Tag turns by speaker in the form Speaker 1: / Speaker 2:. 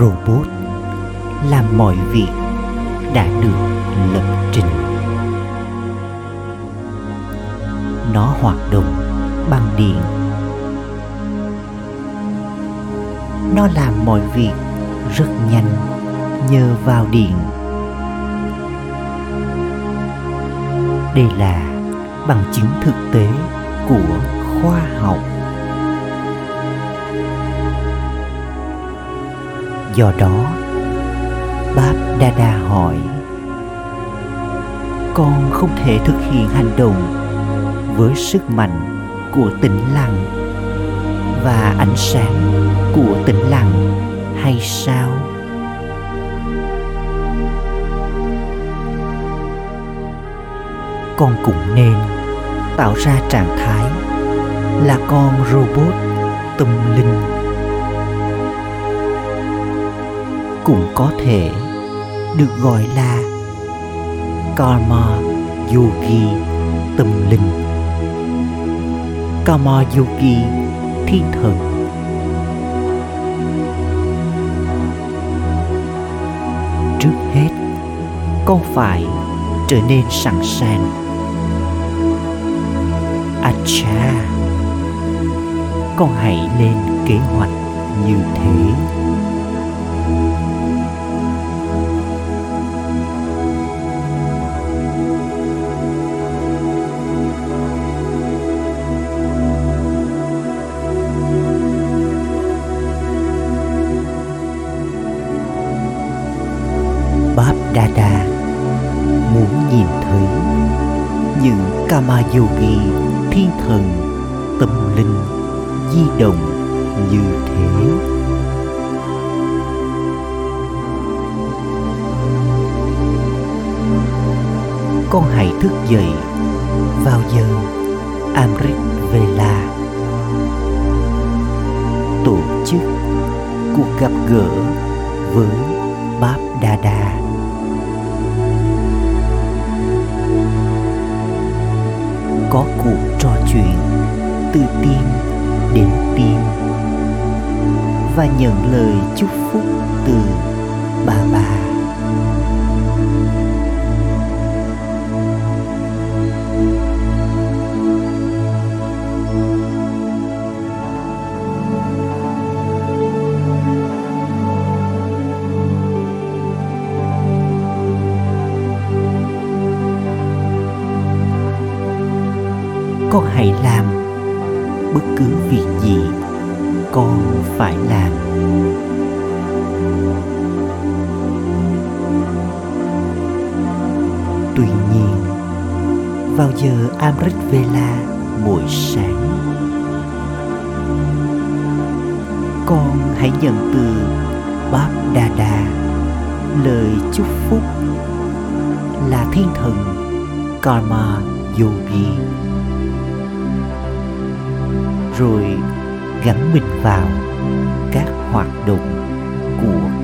Speaker 1: robot làm mọi việc đã được lập trình. Nó hoạt động bằng điện. Nó làm mọi việc rất nhanh nhờ vào điện. Đây là bằng chứng thực tế của khoa học. Do đó báp đa hỏi, con không thể thực hiện hành động với sức mạnh của tĩnh lặng và ánh sáng của tĩnh lặng hay sao? Con cũng nên tạo ra trạng thái là con robot tâm linh. Cũng có thể được gọi là karma yogi tâm linh. Karma yogi thiên thần. Trước hết, con phải trở nên sẵn sàng. Acha, con hãy lên kế hoạch như thế. Báp Đa Đa muốn nhìn thấy những Kama Yogi thiên thần tâm linh di động như thế. Con hãy thức dậy vào giờ Amrit Vela. Tổ chức cuộc gặp gỡ với Báp Đa Đa có cuộc trò chuyện từ tim đến tim và nhận lời chúc phúc từ bà bà. Con hãy làm. Bất cứ việc gì con phải làm. Tuy nhiên, vào giờ amrit vela buổi sáng, con hãy nhận từ bác đà đà lời chúc phúc là thiên thần karma yogi rồi gắn mình vào các hoạt động của